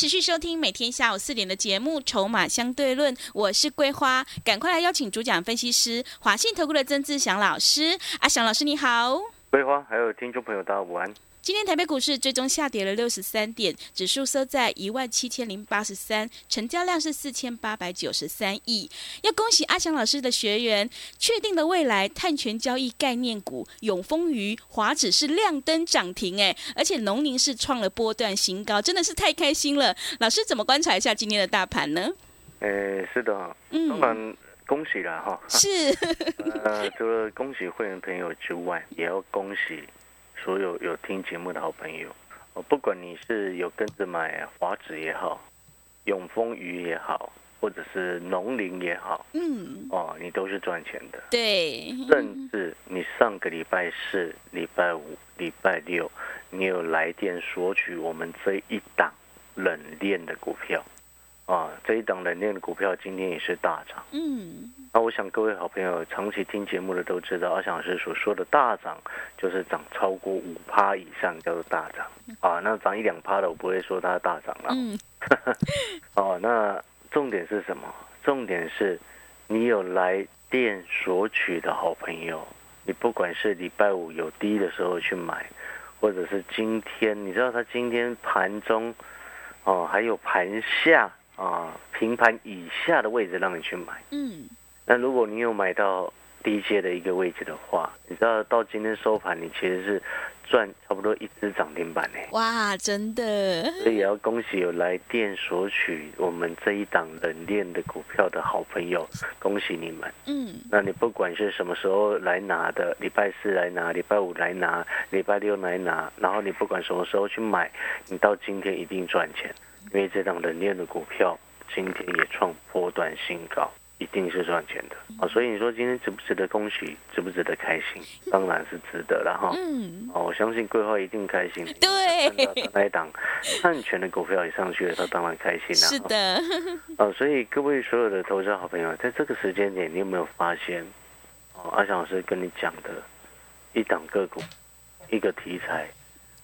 持续收听每天下午四点的节目《筹码相对论》，我是桂花，赶快来邀请主讲分析师华信投顾的曾志祥老师。阿祥老师你好，桂花还有听众朋友大家午安。今天台北股市最终下跌了六十三点，指数收在一万七千零八十三，成交量是四千八百九十三亿。要恭喜阿翔老师的学员，确定了未来碳权交易概念股永丰鱼、华指是亮灯涨停，哎，而且农林是创了波段新高，真的是太开心了。老师怎么观察一下今天的大盘呢？诶，是的，嗯当然恭喜了哈。是，呃，除了恭喜会员朋友之外，也要恭喜所有有听节目的好朋友。哦，不管你是有跟着买华指也好，永丰鱼也好，或者是农林也好，嗯，哦，你都是赚钱的。对，甚至你上个礼拜四、礼拜五、礼拜六，你有来电索取我们这一档冷链的股票，啊，这一档冷链的股票今天也是大涨。嗯，那我想各位好朋友长期听节目的都知道，阿翔老师所说的大涨就是涨超过五趴以上叫做大涨啊。那涨一两趴的我不会说它大涨了。嗯，哦，那重点是什么？重点是你有来电索取的好朋友，你不管是礼拜五有低的时候去买，或者是今天，你知道它今天盘中哦，还有盘下啊，平盘以下的位置让你去买。嗯，那如果你有买到低阶的一个位置的话，你知道到今天收盘，你其实是赚差不多一只涨停板呢。哇，真的，所以也要恭喜有来电索取我们这一档冷链的股票的好朋友，恭喜你们！嗯，那你不管是什么时候来拿的，礼拜四来拿，礼拜五来拿，礼拜六来拿，然后你不管什么时候去买，你到今天一定赚钱，因为这档冷链的股票今天也创波段新高。一定是赚钱的啊、所以你说今天值不值得恭喜，值不值得开心？当然是值得了哈。嗯，哦，我相信桂花一定开心。对那一档 碳权的股票也上去了，他当然开心了。是的，哦，所以各位所有的投资好朋友，在这个时间点，你有没有发现？哦，阿翔老师跟你讲的一档个股，一个题材，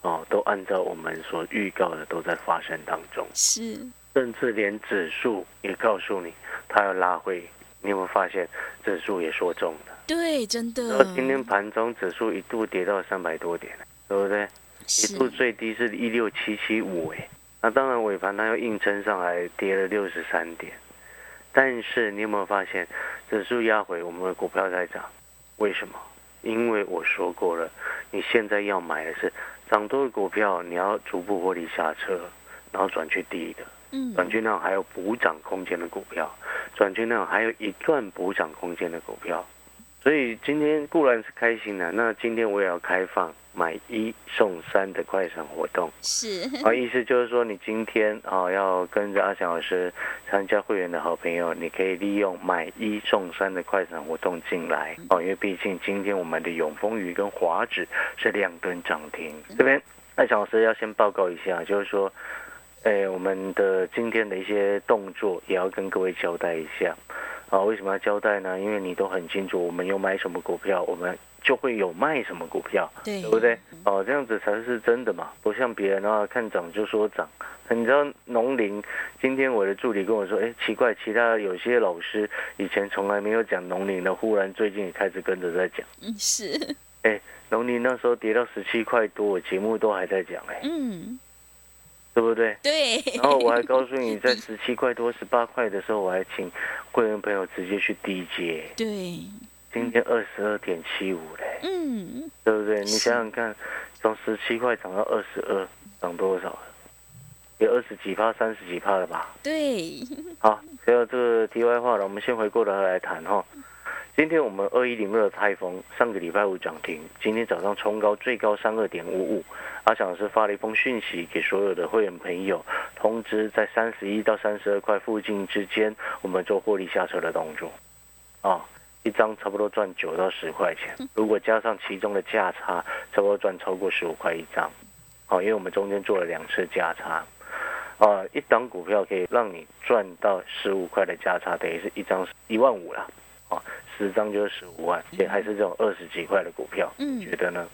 哦，都按照我们所预告的都在发生当中，是，甚至连指数也告诉你它要拉回。你有没有发现指数也说中了？对，真的然后，今天盘中指数一度跌到三百多点，对不对？一度最低是一六七七五哎，那当然尾盘它又硬撑上来，跌了六十三点。但是你有没有发现，指数压回，我们的股票在涨？为什么？因为我说过了，你现在要买的是涨多的股票，你要逐步获利下车，然后转去低的，嗯，转去那种还有补涨空间的股票，转去那种还有一段补涨空间的股票。所以今天固然是开心的，那今天我也要开放买一送三的快闪活动。是，啊，意思就是说，你今天啊要跟着阿翔老师参加会员的好朋友，你可以利用买一送三的快闪活动进来哦，因为毕竟今天我们的永丰鱼跟华指是亮灯涨停。这边阿翔老师要先报告一下，就是说，哎，我们的今天的一些动作也要跟各位交代一下。啊，为什么要交代呢？因为你都很清楚，我们有买什么股票，我们就会有卖什么股票。对，对不对？哦，这样子才是真的嘛，不像别人的话，看涨就说涨。你知道农林，今天我的助理跟我说，哎，奇怪，其他有些老师以前从来没有讲农林的，忽然最近也开始跟着在讲。嗯，是，哎农林那时候跌到十七块多，我节目都还在讲，哎，嗯，对不对？对，然后我还告诉你，在 十七块多、十八块的时候，我还请会员朋友直接去低接。对，今天二十二点七五嘞，嗯，对不对？你想想看，从十七块涨到二十二，涨多少了？有二十几趴、三十几趴了吧？对，好，不要这个题外话了，我们先回过头来谈哈。今天我们二一零二泰丰上个礼拜五涨停，今天早上冲高，最高三二点五五。阿翔老师发了一封讯息给所有的会员朋友，通知在三十一到三十二块附近之间，我们做获利下车的动作。啊，一张差不多赚九到十块钱，如果加上其中的价差，差不多赚超过十五块一张。哦，因为我们中间做了两次价差。啊，一档股票可以让你赚到十五块的价差，等于是一张一万五了。啊。十张就是十五万，也还是这种二十几块的股票，嗯，觉得呢？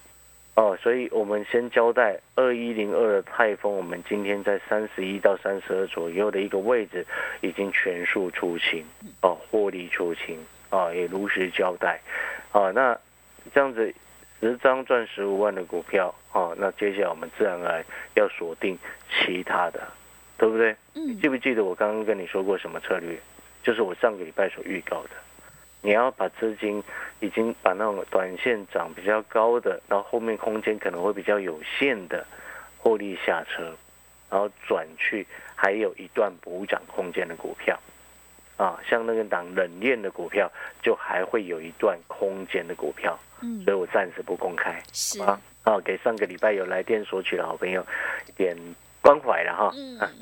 哦，所以我们先交代二一零二的泰丰，我们今天在三十一到三十二左右的一个位置，已经全数出清，哦，获利出清，啊，也如实交代，啊，那这样子十张赚十五万的股票，哦，那接下来我们自然而然要锁定其他的，对不对？嗯，记不记得我刚刚跟你说过什么策略？就是我上个礼拜所预告的。你要把资金已经把那种短线涨比较高的，然后后面空间可能会比较有限的获利下车，然后转去还有一段补涨空间的股票，啊，像那个档冷链的股票，就还会有一段空间的股票，嗯，所以我暂时不公开，是。啊，啊，给上个礼拜有来电索取的好朋友一点。关怀了哈，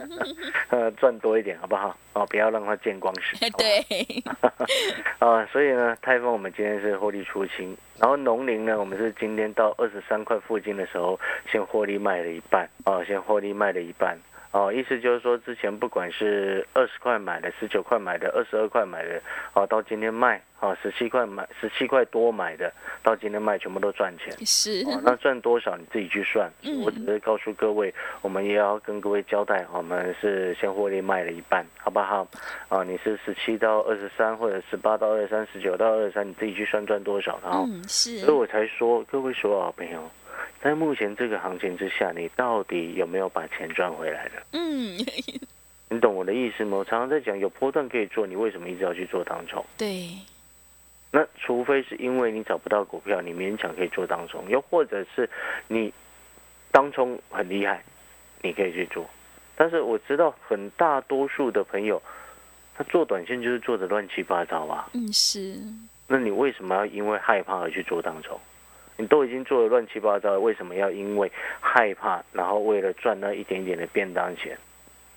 呃，赚多一点好不好？哦，不要让它见光死。对，啊，所以呢，泰丰我们今天是获利出清，然后农林呢，我们是今天到二十三块附近的时候，先获利卖了一半，哦，先获利卖了一半。哦，意思就是说，之前不管是二十块买的、十九块买的、二十二块买的，哦，到今天卖，哦，十七块买、十七块多买的，到今天卖，全部都赚钱。是，那赚多少你自己去算。嗯，我只是告诉各位，我们也要跟各位交代，我们是先获利卖了一半，好不好？啊，你是十七到二十三，或者十八到二十三，十九到二十三，你自己去算赚多少，然后，嗯是，所以我才说，各位说好朋友。在目前这个行情之下，你到底有没有把钱赚回来了？嗯，你懂我的意思吗？我常常在讲，有波段可以做，你为什么一直要去做当冲？对。那除非是因为你找不到股票，你勉强可以做当冲，又或者是你当冲很厉害，你可以去做。但是我知道很大多数的朋友，他做短线就是做的乱七八糟啊。嗯，是。那你为什么要因为害怕而去做当冲？你都已经做的乱七八糟，为什么要因为害怕，然后为了赚那一点点的便当钱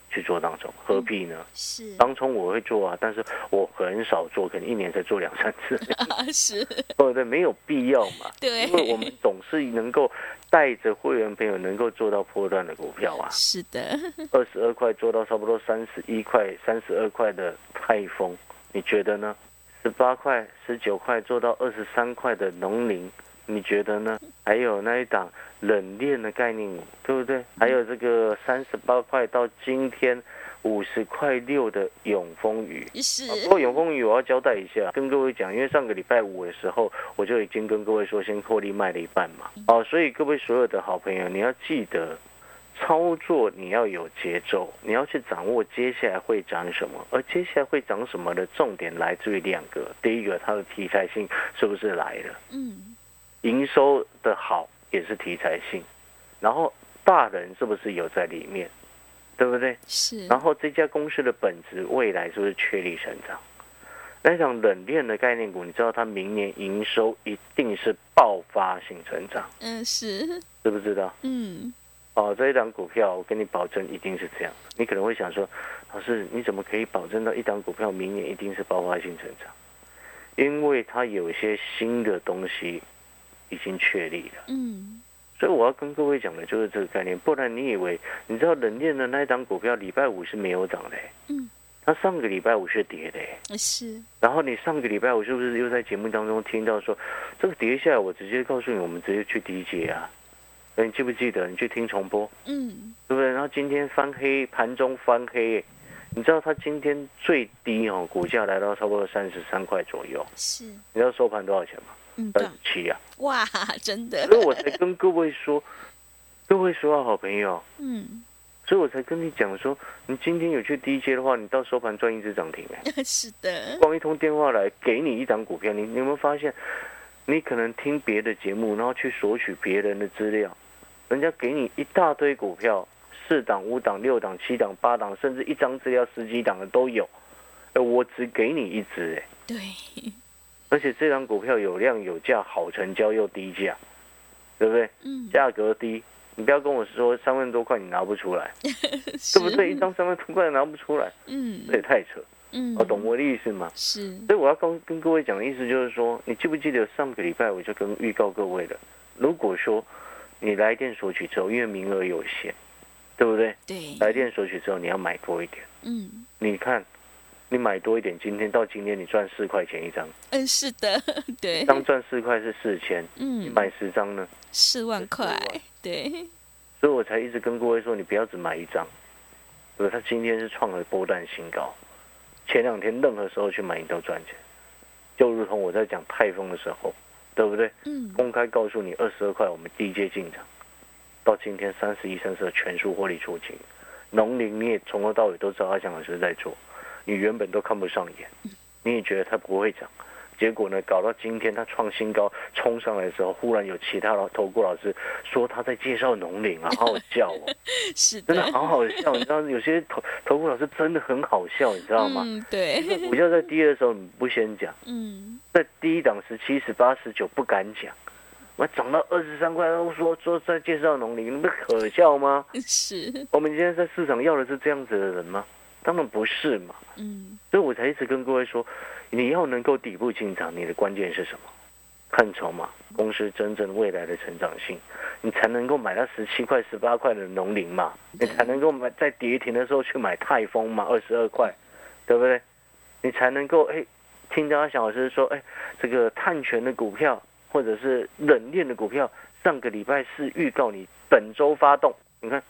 去做当中？何必呢？是当冲我会做啊，但是我很少做，可能一年才做两三次。是，哦对，没有必要嘛。对，因为我们总是能够带着会员朋友能够做到破断的股票啊。是的，二十二块做到差不多三十一块、三十二块的泰丰，你觉得呢？十八块、十九块做到二十三块的农林。你觉得呢？还有那一档冷链的概念，对不对？还有这个三十八块到今天五十块六的永丰鱼，是。不过永丰鱼我要交代一下，跟各位讲，因为上个礼拜五的时候，我就已经跟各位说，先获利卖了一半嘛。哦，所以各位所有的好朋友，你要记得操作，你要有节奏，你要去掌握接下来会涨什么，而接下来会涨什么的重点来自于两个，第一个它的题材性是不是来了？嗯。营收的好也是题材性，然后大人是不是有在里面，对不对？是。然后这家公司的本质未来是不是确立成长？那场冷链的概念股，你知道它明年营收一定是爆发性成长。嗯，是。知不知道？嗯。哦，这一档股票，我跟你保证一定是这样。你可能会想说，老师，你怎么可以保证到一档股票明年一定是爆发性成长？因为它有一些新的东西。已经确立了，嗯，所以我要跟各位讲的就是这个概念，不然你以为你知道冷链的那一档股票礼拜五是没有涨的，嗯，它上个礼拜五是跌的，是，然后你上个礼拜五是不是又在节目当中听到说这个跌下来，我直接告诉你，我们直接去低接啊，你记不记得？你去听重播，嗯，对不对？然后今天翻黑，盘中翻黑，你知道它今天最低哦，股价来到差不多三十三块左右，是，你知道收盘多少钱吗？二十七呀！哇，真的！所以我才跟各位说，各位说好朋友，嗯，所以我才跟你讲说，你今天有去低阶的话，你到收盘赚一只涨停哎！是的，光一通电话来给你一张股票，你你有没有发现，你可能听别的节目，然后去索取别人的资料，人家给你一大堆股票，四档、五档、六档、七档、八档，甚至一张资料十几档的都有，哎我只给你一只哎。对。而且这张股票有量有价，好成交又低价，对不对？嗯，价格低，你不要跟我说三万多块你拿不出来，对不对？一张三万多块拿不出来，嗯这也太扯。嗯，哦，懂我的意思吗？是，所以我要跟跟各位讲的意思就是说，你记不记得上个礼拜我就跟预告各位了，如果说你来电索取之后，因为名额有限，对不对？对，来电索取之后你要买多一点，嗯你看。你买多一点，今天到今天你赚四块钱一张，嗯，是的，对。一，张赚四块是四千，嗯。你嗯，买十张呢？四万块，对，所以我才一直跟各位说，你不要只买一张。对，他今天是创了波段新高，前两天任何时候去买你都赚钱，就如同我在讲泰丰的时候，对不对？嗯。公开告诉你二十二块，我们第一阶进场，到今天三十一、三十二全数获利出清。农林你也从头到尾都知道阿翔老师在做，你原本都看不上眼，你也觉得它不会涨，结果呢，搞到今天它创新高冲上来的时候，忽然有其他老投顾老师说他在介绍农林啊，好好笑哦，是真的的，好好笑，你知道有些投投顾老师真的很好笑，你知道吗？嗯，对，股价在低的时候你不先讲。嗯，在低档十七、十八、十九不敢讲，我涨到二十三块，都说说在介绍农林，那不可笑吗？是，我们今天在市场要的是这样子的人吗？当然不是嘛，嗯所以我才一直跟各位说，你要能够底部进场，你的关键是什么？看筹码，公司真正未来的成长性，你才能够买到十七块、十八块的农林嘛，你才能够买在跌停的时候去买泰丰嘛，二十二块，对不对？你才能够哎，听到小老师说，哎，这个碳权的股票或者是冷链的股票，上个礼拜四预告你本周发动，你看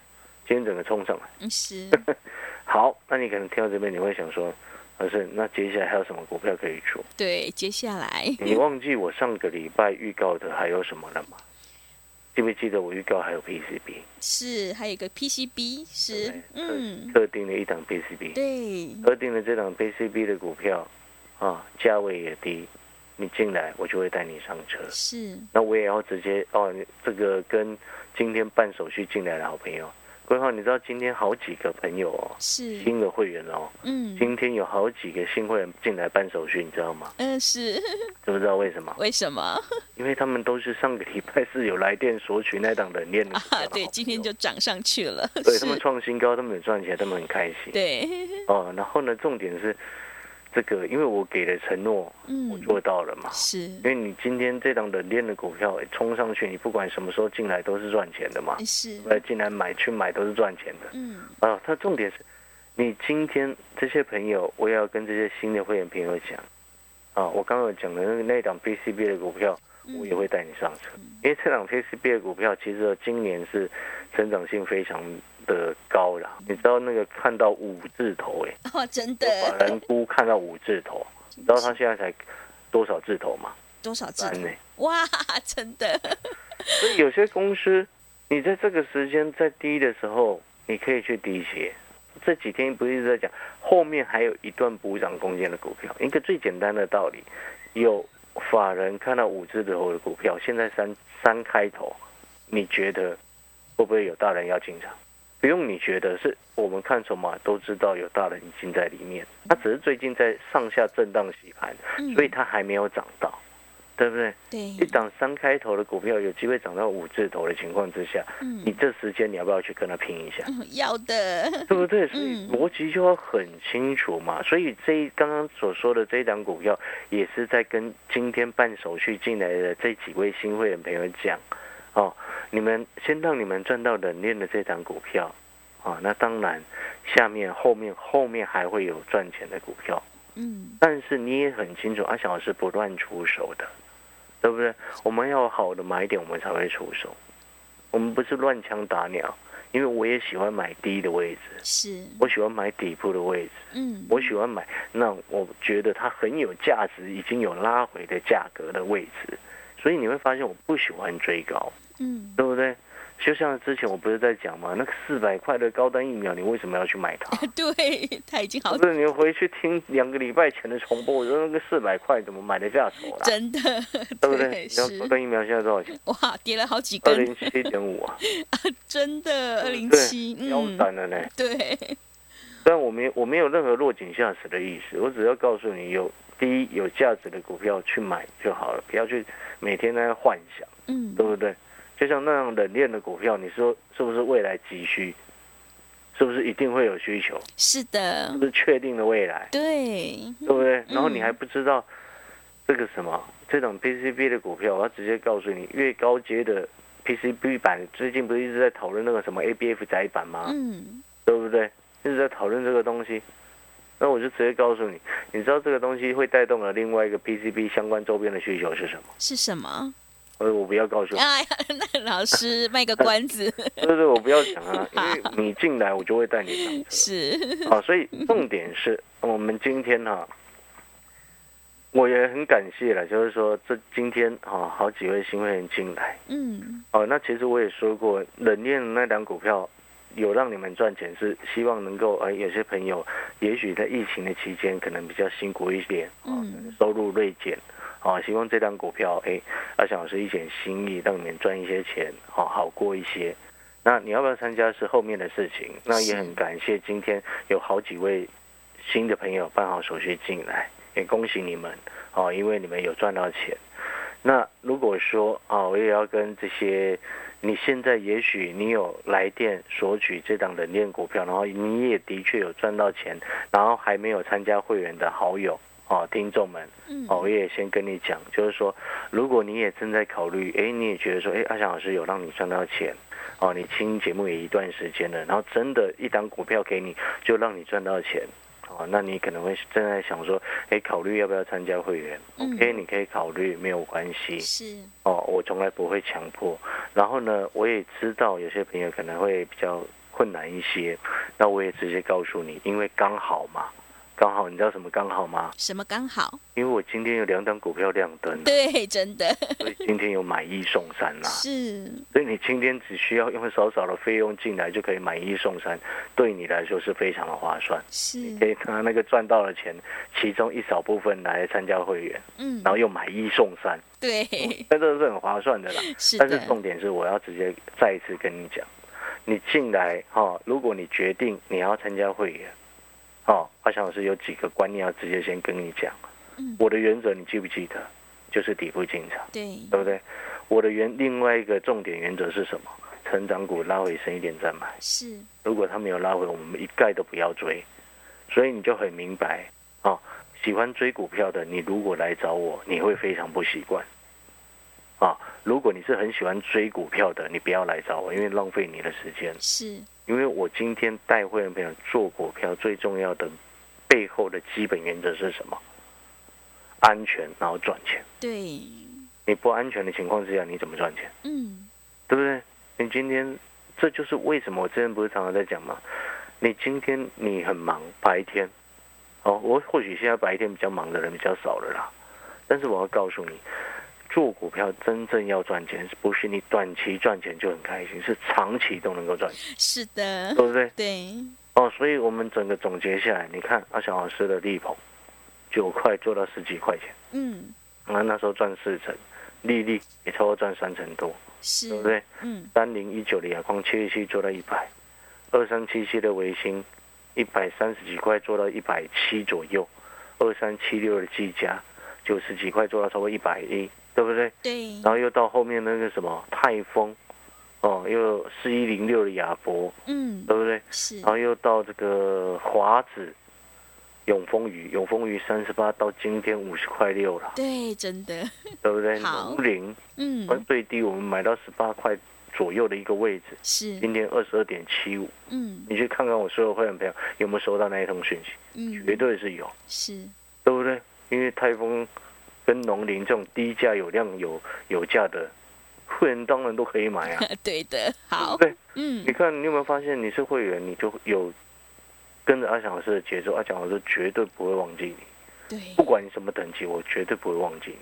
今天整个冲上来。嗯是，好，那你可能听到这边，你会想说，老师，那接下来还有什么股票可以做？对，接下来，你忘记我上个礼拜预告的还有什么了吗？记不记得我预告还有 PCB 是，还有一个 PCB 是，嗯，特定的一档 PCB，对，特定的这档 PCB 的股票啊，价位也低，你进来我就会带你上车。是，那我也要直接哦，这个跟今天办手续进来的好朋友，规划，你知道今天好几个朋友哦，是，新的会员哦，嗯，今天有好几个新会员进来办手续，你知道吗？嗯是，知不知道为什么？为什么 因为他们都是上个礼拜四有来电索取那档冷链的啊？对，今天就涨上去了，对他们，创新高，他们有赚钱，他们很开心。对，哦，然后呢，重点是这个，因为我给的承诺我嗯，做到了嘛。是，因为你今天这档冷链的股票哎冲上去，你不管什么时候进来都是赚钱的嘛。是，来进来买去买都是赚钱的。嗯，啊。它重点是，你今天这些朋友，我也要跟这些新的会员朋友讲。啊，我刚刚有讲的那个那档 PCB 的股票，嗯。我也会带你上车，因为这档 PCB 的股票其实今年是成长性非常的高啦。你知道那个看到五字头哎、哦，真的法人估看到五字头，你知道他现在才多少字头吗？多少字三？呢、哇，真的，所以有些公司，你在这个时间在低的时候，你可以去低些。这几天不是一直在讲，后面还有一段补涨空间的股票。一个最简单的道理，有法人看到五字头的股票，现在三三开头，你觉得会不会有大人要进场？不用你觉得，是我们看筹码都知道有大人已经在里面，它只是最近在上下震荡洗盘，嗯所以它还没有涨到，对不对？对一，档三开头的股票有机会涨到五字头的情况之下，你嗯，这时间你要不要去跟他拼一下？嗯要的，对不对？所以嗯逻辑就要很清楚嘛。所以这一刚刚所说的这一档股票，也是在跟今天办手续进来的这几位新会员朋友讲，哦，你们先让你们赚到冷链的这档股票，啊，那当然下面后面后面还会有赚钱的股票。嗯，但是你也很清楚，阿翔老师不乱出手的，对不对？我们要好的买点，我们才会出手。我们不是乱枪打鸟，因为我也喜欢买低的位置，是，我喜欢买底部的位置，嗯，我喜欢买那我觉得它很有价值、已经有拉回的价格的位置。所以你会发现，我不喜欢追高，嗯，对不对？就像之前我不是在讲嘛？那个四百块的高端疫苗，你为什么要去买它？对，它已经好不是你回去听两个礼拜前的重播，我说那个四百块怎么买得下手啦？真的，对不对？你知道是高，端疫苗现在多少钱？哇，跌了好几二，零七点五啊，真的，二零对七，腰嗯，斩了呢。对，虽然我没我没有任何落井下石的意思，我只要告诉你有第一有价值的股票去买就好了，不要去每天在那幻想，嗯，对不对？就像那样冷链的股票，你说是不是未来急需？是不是一定会有需求？是的是，不是确定的未来？对，对不对？然后嗯你还不知道这个什么这种 PCB 的股票，我要直接告诉你，越高阶的 PCB 板，最近不是一直在讨论那个什么 ABF 窄板吗？嗯，对不对？一直在讨论这个东西。那我就直接告诉你，你知道这个东西会带动了另外一个 PCB 相关周边的需求是什么？是什么？呃，我不要告诉你，哎呀，那老师卖个关子，对对，我不要讲啊，因为你进来，我就会带你上车。是，啊，所以重点是 我们今天哈、我也很感谢了，就是说这今天哈、好几位新会员进来。嗯，哦，那其实我也说过，冷链那两股票有让你们赚钱，是希望能够哎，有些朋友也许在疫情的期间可能比较辛苦一点，哦嗯，收入锐减。啊，希望这档股票，哎，阿翔老师一点心意，让你们赚一些钱，好好过一些。那你要不要参加是后面的事情。那也很感谢今天有好几位新的朋友办好手续进来，也恭喜你们哦，因为你们有赚到钱。那如果说啊，我也要跟这些，你现在也许你有来电索取这档冷链股票，然后你也的确有赚到钱，然后还没有参加会员的好友哦，听众们。嗯，哦，我也先跟你讲，就是说，如果你也正在考虑，哎，你也觉得说，哎，阿翔老师有让你赚到钱，哦，你听节目也一段时间了，然后真的一档股票给你，就让你赚到钱，哦，那你可能会正在想说，哎，考虑要不要参加会员嗯？OK，你可以考虑，没有关系，是，哦，我从来不会强迫。然后呢，我也知道有些朋友可能会比较困难一些，那我也直接告诉你，因为刚好嘛，刚好你知道什么刚好吗？什么刚好？因为我今天有两档股票亮灯，对，真的。所以今天有买一送三啦、是，所以你今天只需要用少少的费用进来就可以买一送三，对你来说是非常的划算。是，可以拿那个赚到的钱，其中一少部分来参加会员，嗯。然，后又买一送三，对，那这是很划算的啦。是但是，重点是，我要直接再一次跟你讲，你进来哈、如果你决定你要参加会员，哦，阿翔老师有几个观念要直接先跟你讲。嗯我的原则你记不记得？就是底部进场，对，对不对？我的原另外一个重点原则是什么？成长股拉回深一点再买。是，如果他没有拉回，我们一概都不要追。所以你就很明白哦，喜欢追股票的，你如果来找我，你会非常不习惯。啊，如果你是很喜欢追股票的，你不要来找我，因为浪费你的时间。是，因为我今天带会员朋友做股票，最重要的背后的基本原则是什么？安全，然后赚钱。对，你不安全的情况之下，你怎么赚钱？嗯，对不对？你今天，这就是为什么我之前不是常常在讲吗？你今天你很忙，白天，哦，我或许现在白天比较忙的人比较少了啦，但是我要告诉你，做股票真正要赚钱，不是你短期赚钱就很开心，是长期都能够赚钱，是的，对不对？对，哦，所以我们整个总结下来，你看阿翔老师的力鹏，九块做到十几块钱，嗯，那那时候赚四成，利率也超过赚三成多，是，对不对？嗯，三零一九的亚光七十七做到一百，二三七七的维新一百三十几块做到一百七左右，二三七六的技嘉九十几块做到超过一百一，对不对？对，然后又到后面那个什么泰丰，哦，又四一零六的亚博，嗯，对不对？是。然，后又到这个华子。永丰鱼，永丰鱼三十八到今天五十块六了，对，真的，对不对？好。农林嗯，最低我们买到十八块左右的一个位置，是，今天二十二点七五，嗯。你去看看我所有会员朋友有没有收到那一通讯息，嗯，绝对是有，是，对不对？因为泰丰跟农林这种低价有量有有价的，会员当然都可以买啊，对的，好，对嗯你，看你有没有发现，你是会员，你就有跟着阿翔老师的节奏，阿翔老师绝对不会忘记你，对，不管你什么等级，我绝对不会忘记你。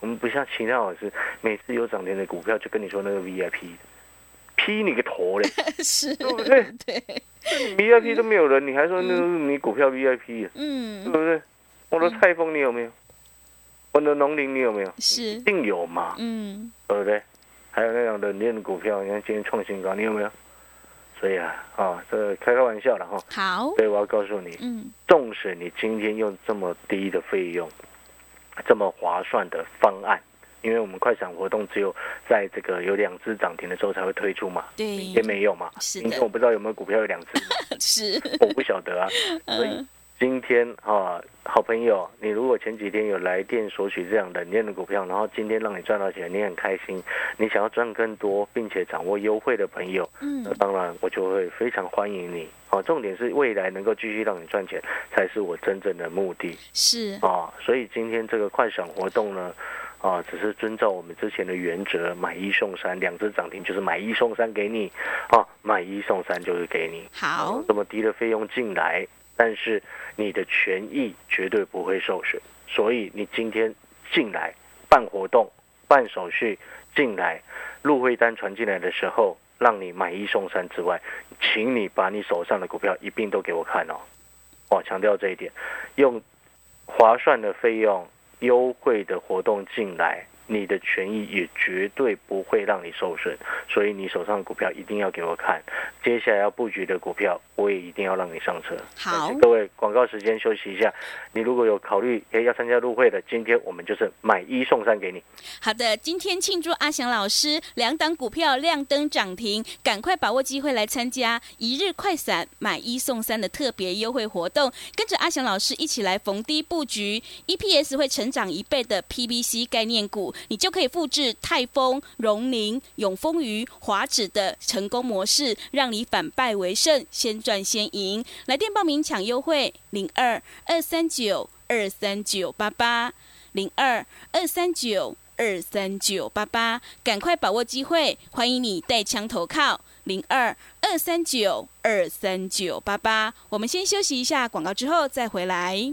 我们不像其他老师，每次有涨停的股票就跟你说那个 VIP，批你个头嘞！是，对不对？对，VIP 都没有人，你还说那是你股票 VIP，嗯对嗯不，对？我的泰丰你有没有？我的农林你有没有？是一，定有嘛，嗯，对不对？还有那种冷链的股票，你看今天创新高，你有没有？所以啊，啊，这开开玩笑了哈。好，所以我要告诉你，嗯，纵使你今天用这么低的费用，这么划算的方案。因为我们快闪活动只有在这个有两只涨停的时候才会推出嘛，对，明天没有嘛。是明天我不知道有没有股票有两只，是，我不晓得啊。所以今天啊，好朋友，你如果前几天有来电索取这样冷链的股票，然后今天让你赚到钱，你很开心，你想要赚更多，并且掌握优惠的朋友，嗯那当然我就会非常欢迎你。哦，重点是未来能够继续让你赚钱，才是我真正的目的。是，啊，所以今天这个快闪活动呢，啊，只是遵照我们之前的原则，买一送三，两只涨停就是买一送三给你，啊，买一送三就是给你，好啊，这么低的费用进来，但是你的权益绝对不会受损，所以你今天进来办活动、办手续进来，入会单传进来的时候，让你买一送三之外，请你把你手上的股票一并都给我看哦。我，强调这一点，用划算的费用、优惠的活动进来，你的权益也绝对不会让你受损。所以你手上的股票一定要给我看，接下来要布局的股票，我也一定要让你上车。好各位，广告时间休息一下。你如果有考虑诶要参加入会的，今天我们就是买一送三给你。好的，今天庆祝阿翔老师两档股票亮灯涨停，赶快把握机会来参加一日快闪买一送三的特别优惠活动，跟着阿翔老师一起来逢低布局，EPS 会成长一倍的 PBC 概念股，你就可以复制泰丰、荣宁、永丰余、华指的成功模式，让你反败为胜，先赚先赢。来电报名抢优惠，零二二三九二三九八八。零二二三九二三九八八，赶快把握机会，欢迎你带枪投靠零二二三九二三九八八。我们先休息一下广告，之后再回来。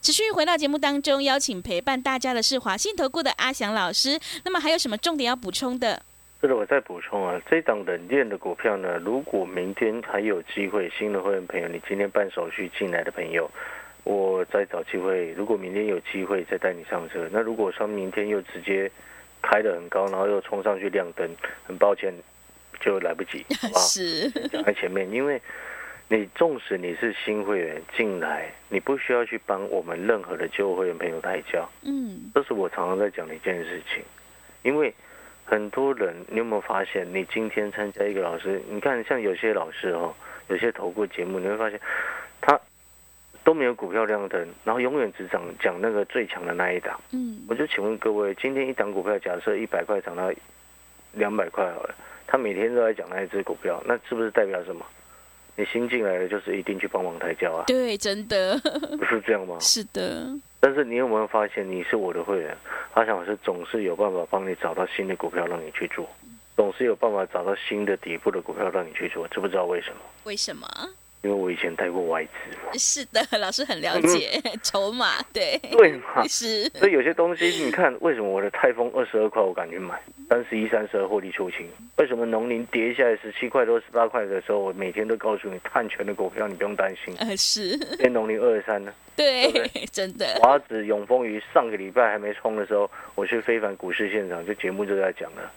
持续回到节目当中，邀请陪伴大家的是华信投顾的阿翔老师。那么还有什么重点要补充的？这个我再补充啊，这档冷链的股票呢，如果明天还有机会，新的会员朋友，你今天办手续进来的朋友，我再找机会，如果明天有机会再带你上车。那如果说明天又直接开得很高，然后又冲上去亮灯，很抱歉，就来不及，好不好？是，讲在前面，因为你纵使你是新会员进来，你不需要去帮我们任何的旧会员朋友代教，嗯，这是我常常在讲的一件事情。因为很多人，你有没有发现，你今天参加一个老师，你看像有些老师哦，有些投过节目，你会发现他都没有股票亮灯，然后永远只讲讲那个最强的那一档。嗯，我就请问各位，今天一档股票假设一百块涨到两百块好了，他每天都在讲那一只股票，那是不是代表什么？你新进来的就是一定去帮忙抬轿啊，对，真的 不是这样吗？是的，但是你有没有发现，你是我的会员，阿翔老师总是有办法帮你找到新的股票让你去做，总是有办法找到新的底部的股票让你去做，知不知道为什么？为什么？因为我以前带过外资。嘛，是的，老师很了解 筹码，对，对嘛？是，所以有些东西，你看为什么我的泰丰二十二块我敢去买，三十一、三十二获利出清？为什么农林跌下来十七块多、十八块的时候，我每天都告诉你，碳权的股票你不用担心。呃，是，今天农林二十三呢，对真的，华子、永丰鱼上个礼拜还没冲的时候，我去非凡股市现场，就节目就在讲了，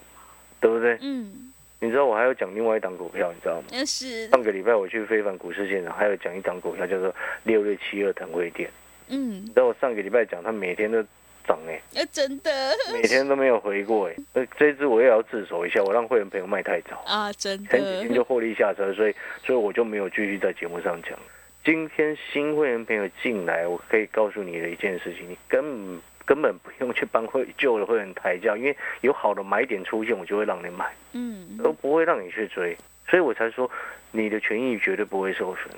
对不对？嗯，你知道我还要讲另外一档股票，你知道吗？那是，上个礼拜我去非凡股市现场，还有讲一档股票叫做六六七二腾辉店。嗯你，知道我上个礼拜讲，它每天都涨哎、呃，真的每天都没有回过哎、那这一支我也要自首一下，我让会员朋友卖太早，啊，真的前几天就的，获利下车，所以所以我就没有继续在节目上讲。今天新会员朋友进来，我可以告诉你的一件事情，你根本根本不用去帮会旧的会员抬轿，因为有好的买点出现，我就会让你买。嗯，都不会让你去追，所以我才说你的权益绝对不会受损，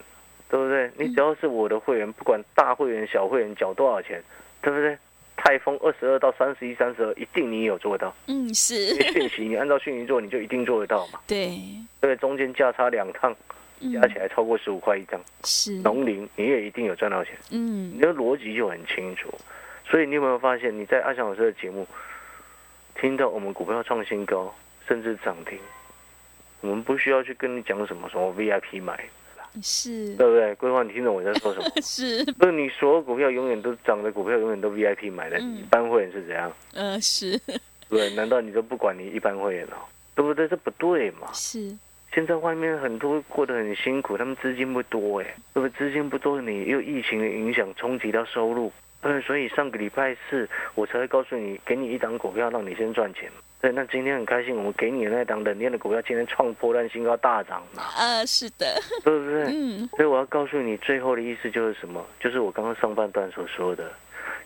对不对？你只要是我的会员，不管大会员、小会员，缴多少钱，对不对？泰丰二十二到三十一、三十二，一定你有做到。嗯，因是，为讯息你按照讯息做，你就一定做得到嘛。对，对？中间价差两趟，嗯加起来超过十五块一张，是，农林你也一定有赚到钱，嗯你，的逻辑就很清楚。所以你有没有发现，你在阿翔老师的节目听到我们股票创新高，甚至涨停，我们不需要去跟你讲什么什么 VIP 买，是，对不对？规划，你听懂我在说什么？是，不是你所有股票永远都涨的股票，永远都 VIP 买的，嗯一般会员是怎样？呃，是 对？难道你都不管你一般会员哦？对不对？这不对嘛？是，现在外面很多过得很辛苦，他们资金不多哎，对不对？资金不多，你又疫情的影响冲击到收入，对，所以上个礼拜四我才会告诉你，给你一档股票让你先赚钱。对，那今天很开心，我们给你的那档冷链的股票今天创波段新高大涨嘛，呃，是的，对不对？嗯，所以我要告诉你，最后的意思就是什么？就是我刚刚上半段所说的，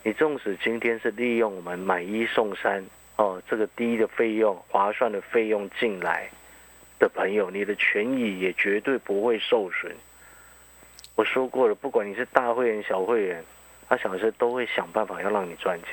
你纵使今天是利用我们买一送三哦，这个低的费用、划算的费用进来的朋友，你的权益也绝对不会受损。我说过了，不管你是大会员、小会员，他想的是都会想办法要让你赚钱，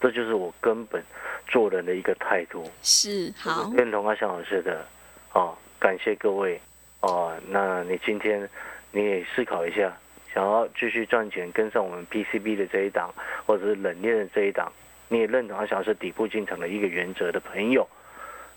这就是我根本做人的一个态度。是，好，认同阿翔老师的，哦，感谢各位，哦，那你今天你也思考一下，想要继续赚钱，跟上我们 PCB 的这一档，或者是冷链的这一档，你也认同阿翔老师底部进场的一个原则的朋友，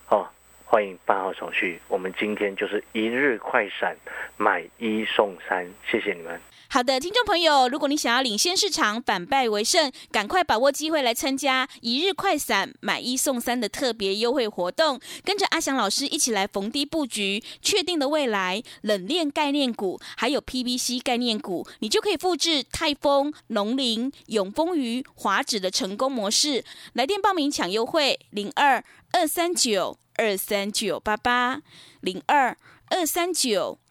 哦，欢迎办好手续，我们今天就是一日快闪，买一送三，谢谢你们。好的，听众朋友，如果你想要领先市场、反败为胜，赶快把握机会来参加一日快闪买一送三的特别优惠活动，跟着阿翔老师一起来逢低布局确定的未来冷链概念股，还有 PVC 概念股，你就可以复制泰丰、农林、永丰鱼、华指的成功模式。来电报名抢优惠，零二二三九二三九八八零二二三九。